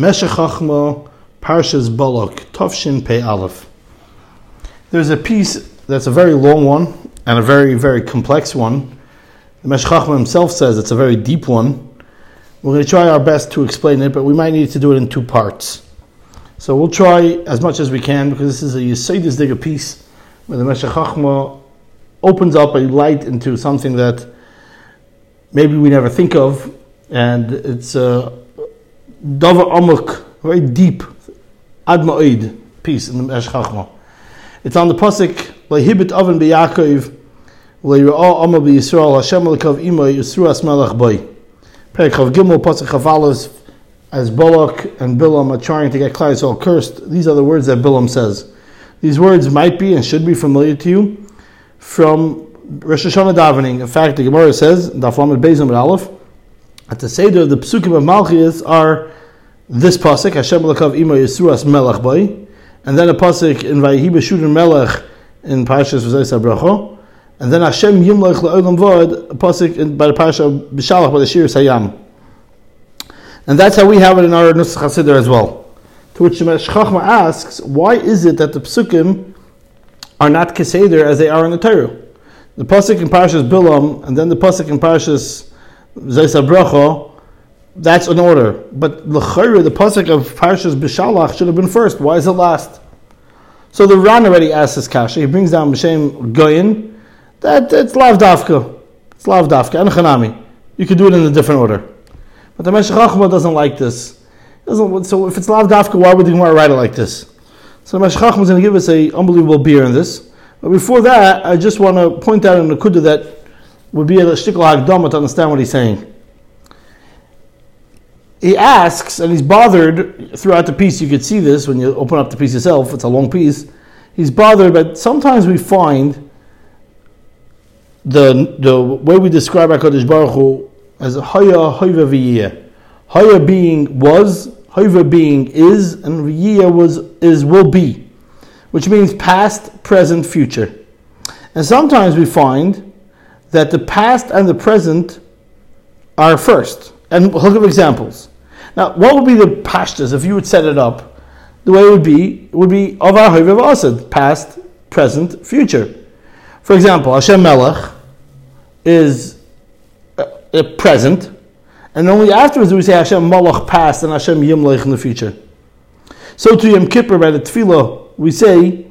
Meshech Chachma, Parshas Balak, Tovshin Pei Aleph. There's a piece that's a very long one and a very, very complex one. The Meshech Chachma himself says it's a very deep one. We're going to try our best to explain it, but we might need to do it in two parts. So we'll try as much as we can because this is a Yisayidis Digger piece where the Meshech Chachma opens up a light into something that maybe we never think of, and it's a Dava Amuk, very deep, Adma'id piece in the Chachma. It's on the pasuk Lehibit Oven BeYaakov Leira'ah Amma BeYisrael Hashem Lekav Imay Yisru Asmelech Boy. Perik Chav Gimel pasuk Chavalos as Balak and Bilam are trying to get Klal Yisrael cursed. These are the words that Bilam says. These words might be and should be familiar to you from Rosh Hashanah davening. In fact, the Gemara says, Daf Lamed Bezim Aleph, at the Seder, the Psukim of Malchus are this pasuk, Hashem lakav ima yisuras melech boy, and then a pasuk in Vayihi b'shudim melech in Parashas V'zayis Abracho, and then Hashem yimlech la'olam vod, a pasuk in, by the Parasha B'shalach by the Shir Sayam. And that's how we have it in our Nusach HaSidr as well. To which the Chachma asks, why is it that the psukim are not keseder as they are in the Torah? The pasuk in Parashas Bilam, and then the pasuk in Parashas Zayis Abracho, that's an order. But the the pasuk of Parshas Bishalach should have been first. Why is it last? So the Ran already asks this kasha. He brings down B'Shem Goyin that it's lav dafka. It's lav dafka and chanami. You could do it in a different order. But the Meshech doesn't like this. Doesn't, so if it's lav dafka, why would the Gemara write it like this? So the Meshech is going to give us a unbelievable beer in this. But before that, I just want to point out in the Kudah that would be a hagdama to understand what he's saying. He asks, and he's bothered throughout the piece. You could see this when you open up the piece yourself. It's a long piece. He's bothered, but sometimes we find the the way we describe Hakadosh Baruch Hu as Haya Hayva V'yiyah. Haya being was, Hayva being is, and V'yiyah was is will be, which means past, present, future. And sometimes we find that the past and the present are first. And give examples. Now, what would be the pashtas if you would set it up? The way it would be, would be of our of Asad, past, present, future. For example, Hashem Melech is a present, and only afterwards do we say Hashem Malach past and Hashem Yimlech in the future. So to Yom Kippur by the Tefillah, we say,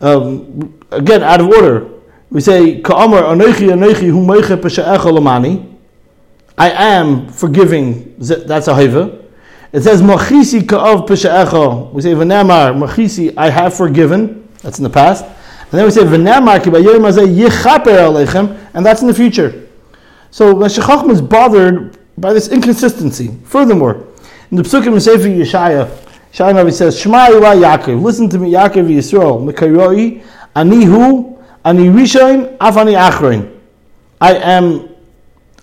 um, again, out of order, we say, Ka'amar Anochi Anochi Hu Lamani. I am forgiving, that's a haiva. It says, Machisi Ka'av Pesha'echa. We say, V'namar, Machisi, I have forgiven. That's in the past. And then we say, V'namar Kibayim Azay Yichaper Aleichem. And that's in the future. So Meshachachim is bothered by this inconsistency. Furthermore, in the Psukim in Sefer Yeshaya, Shai says, Shema Yaakov, listen to me, Yaakov Yisrael, ani hu Ani Rishon, Afani Achron. I am,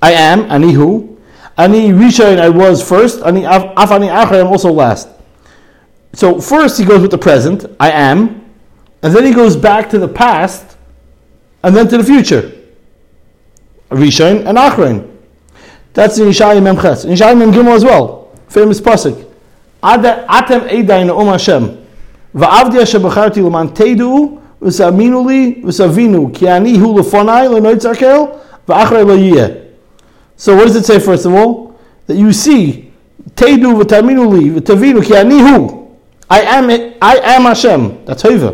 I am, Anihu. Ani Rishon, I was first. Ani Afani Achron, I'm also last. So first he goes with the present, I am, and then he goes back to the past, and then to the future. Rishon and Achron. That's in Yishayim Memches. In Yishayim Mem Gimel as well. Famous pasuk. Atem Eidain Om Hashem. Va'avdi Hashem B'charti L'man Teidu v'saminu li v'savinu ki ani hu lefonai lenoitzakel v'achrei lo So what does it say first of all? That you see tedu v'taminu li v'tavinu ki ani hu. I am I am Hashem. That's Hova.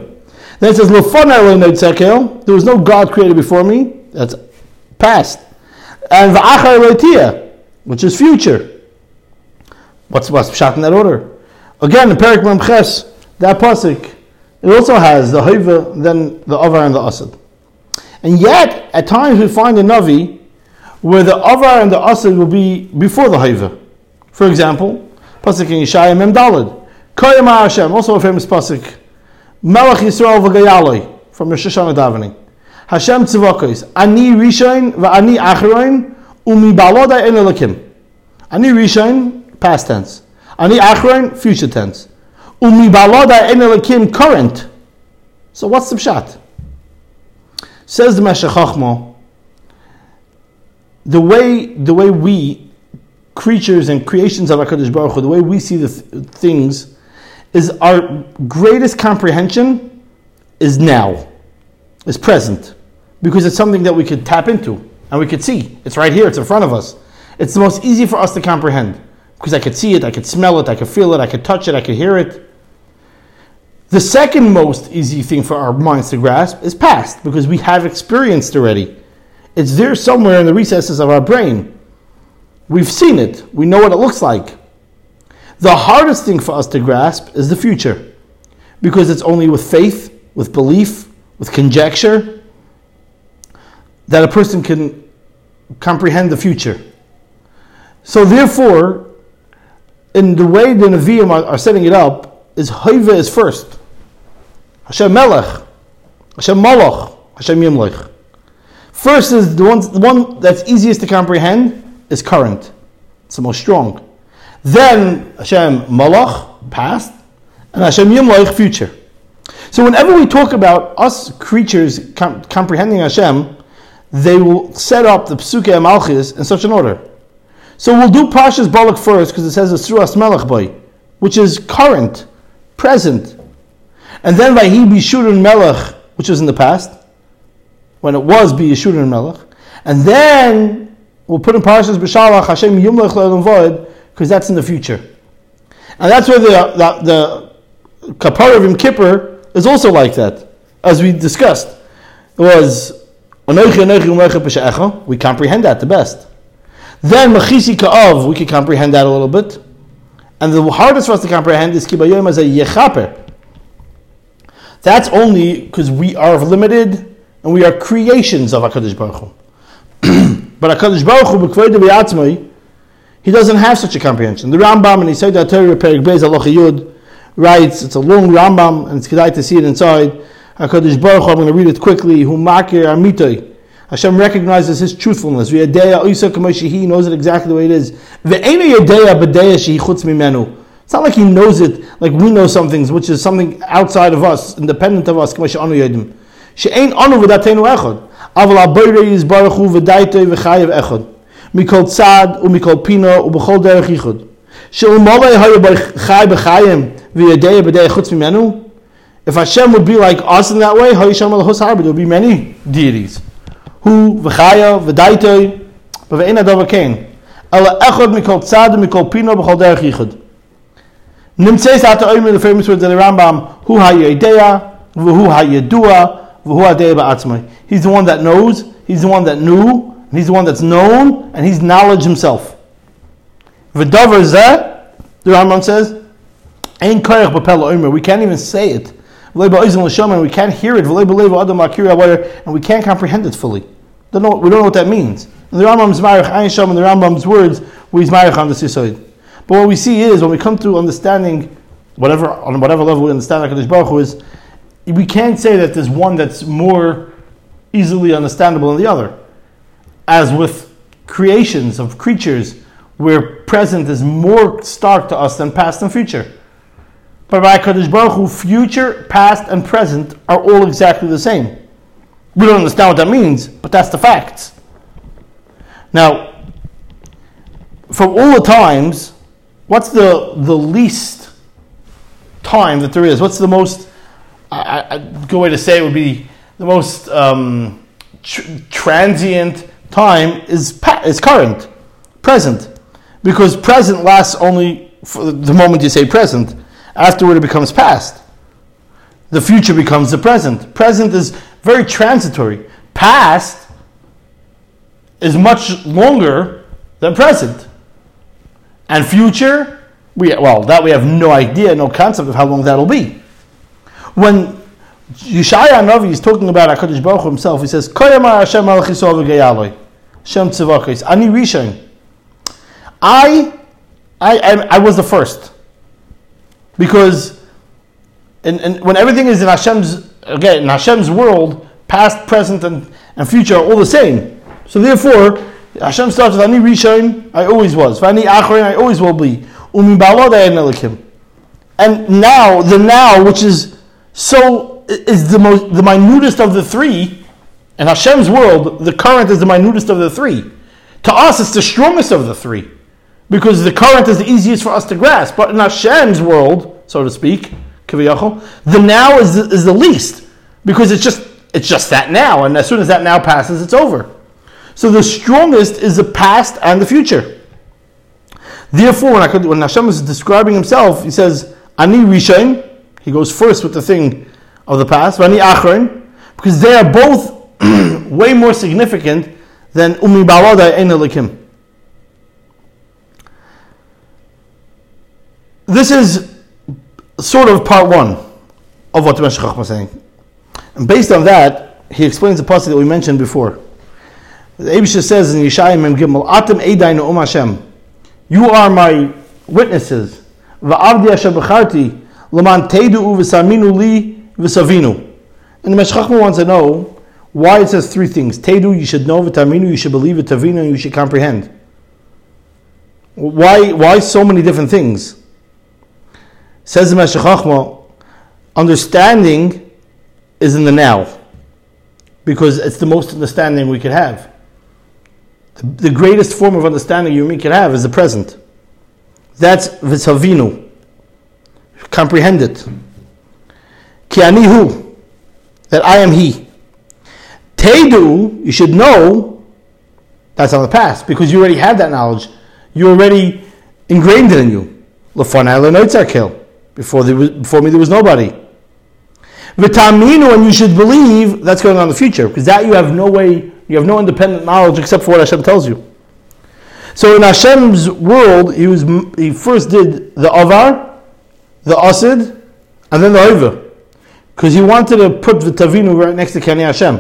Then it says lenoitzakel. There was no God created before me. That's past. And lo which is future. What's what's shot in that order? Again, the Perik Memches, that pasuk it also has the Haiva, then the Avar and the Asad. And yet, at times we find a Navi where the Avar and the Asad will be before the Haiva. For example, Pasuk in Yeshaya Mem Dalad. Koyam Hashem, also a famous Pasuk. Melech Yisrael v'gayaloi, from Rosh Hashanah davening. Hashem tzivakos, ani rishain v'ani achroin, umi balodai en elakim. Ani rishain, past tense. Ani achroin, future tense. Umibalada en current. So what's the pshat? Says the Meshech the way the way we creatures and creations of HaKadosh Baruch Hu, the way we see the th- things, is our greatest comprehension is now, is present, because it's something that we could tap into and we could see. It's right here, it's in front of us. It's the most easy for us to comprehend because I could see it, I could smell it, I could feel it, I could touch it, I could hear it. The second most easy thing for our minds to grasp is past because we have experienced already. It's there somewhere in the recesses of our brain. We've seen it, we know what it looks like. The hardest thing for us to grasp is the future because it's only with faith, with belief, with conjecture that a person can comprehend the future. So, therefore, in the way the Nevi'im are, are setting it up, is Hoiva is first. Hashem Melech, Hashem Malach, Hashem Yimlech. First is the one, the one that's easiest to comprehend is current. It's the most strong. Then Hashem Malach, past, and Hashem Yimlech, future. So whenever we talk about us creatures com- comprehending Hashem, they will set up the Psuke Malchis in such an order. So we'll do Pashas Balak first because it says Asruas Melech Boy, which is current, present. And then Vahi Bishurun Melech, which was in the past, when it was Bishurun Melech. And then we'll put in Pashas B'Shalach Hashem Yumlech Le'elam Void, because that's in the future. And that's where the, the, the Kapar of Yom Kippur is also like that, as we discussed. It was we comprehend that the best. Then Mechisi Ka'av, we can comprehend that a little bit. And the hardest for us to comprehend is Kibayom as a Yechaper. That's only because we are limited and we are creations of HaKadosh Baruch Hu. but HaKadosh Baruch Hu, he doesn't have such a comprehension. The Rambam and Yisayda Torah Perik Beis Aloch Yud writes, it's a long Rambam and it's good to see it inside. HaKadosh Baruch Hu, I'm going to read it quickly, Hu makir amitoi. Hashem recognizes his truthfulness. He knows it exactly the way it is. It's not like he knows it like we know some things, which is something outside of us, independent of us she'ein onu v'datenu echad. Aval ha-boirei is baruch hu v'daitei. Mikol tzad u'mikol pino u'b'chol derech yichud. She'ul molei hoya b'chai b'chayim v'yadei. If Hashem would be like us in that way, Hayisham al Husar, there would be many deities. Who, V'chaya, V'daitoi, V've'en adava kain. Ela echod mikol tzad, mikol pino, b'chol derech yichud. Nimtzeis ata oimer, the famous words of the Rambam, Hu ha'yedea, V'hu ha'yedua, He's the one that knows, he's the one that knew, he's the one that's known, and he's knowledge himself. V'davar zeh, the Rambam says, koyach omer. We can't even say it. We can't hear it. And we can't comprehend it fully. Don't know, we don't know what that means. The Rambam's Marich Ayin and the Rambam's words, we on the Sisoid. But what we see is, when we come to understanding, whatever on whatever level we understand HaKadosh Baruch Hu is, we can't say that there's one that's more easily understandable than the other. As with creations of creatures, where present is more stark to us than past and future. But by Kadosh Baruch Hu, future, past, and present are all exactly the same. We don't understand what that means, but that's the facts. Now, from all the times, what's the, the least time that there is? What's the most, a good way to say it would be the most um, tr- transient time is, pa- is current, present. Because present lasts only for the moment you say present. Afterward, it becomes past. The future becomes the present. Present is very transitory. Past is much longer than present. And future, we, well, that we have no idea, no concept of how long that'll be. When Yeshaya Navi is talking about HaKadosh Baruch himself, he says, Koyamar Hashem al Hashem tzivakis, ani rishon. I, I, I was the first. Because and, and when everything is in Hashem's again in Hashem's world, past, present, and, and future are all the same. So therefore, Hashem starts with Ani Rishon, I always was. Vani Achron, I always will be. Umi Elikim. And now, the now, which is so is the most the minutest of the three, in Hashem's world, the current is the minutest of the three. To us, it's the strongest of the three. because the current is the easiest for us to grasp. But in Hashem's world, so to speak, the now is the, is the least because it's just it's just that now, and as soon as that now passes, it's over. So the strongest is the past and the future. Therefore, when, I when Hashem is describing himself, he says, Ani Rishon, he goes first with the thing of the past, Ani Achron, because they are both way more significant than Umi Bawada Elikim. This is sort of part one of what the Meshach was saying. And based on that, he explains the passage that we mentioned before. The Abisha says in Yeshayim Mem Gimel, Atem Eidainu Um Hashem, you are my witnesses. Va'avdi asher b'charti, l'man teidu v'saminu li v'savinu. And the Meshach wants to know why it says three things. Teidu, you should know, v'taminu, you should believe, v'tavinu, you should comprehend. Why, why so many different things? Says the Meshach understanding is in the now because it's the most understanding we could have. The, the greatest form of understanding you can have is the present. That's v'savinu. Comprehend it. Ki anihu. That I am he. Tedu, you should know that's on the past because you already have that knowledge. You already ingrained it in you. Before, there was, before me, there was nobody. V'taminu, and you should believe that's going on in the future, because that you have no way, you have no independent knowledge except for what Hashem tells you. So in Hashem's world, he was he first did the avar, the asid, and then the over, because he wanted to put the tavinu right next to Kani Hashem,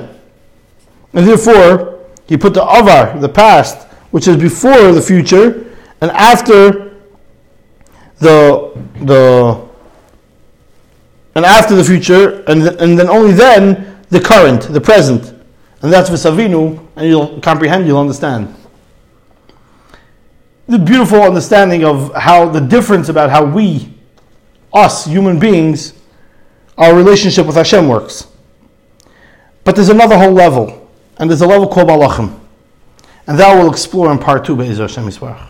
and therefore he put the avar, the past, which is before the future, and after the the and after the future, and, th- and then only then the current, the present. And that's Vesavinu, and you'll comprehend, you'll understand. The beautiful understanding of how the difference about how we, us human beings, our relationship with Hashem works. But there's another whole level, and there's a level called Balachim. And that we'll explore in part two, Be'ez Hashem Yisbarach.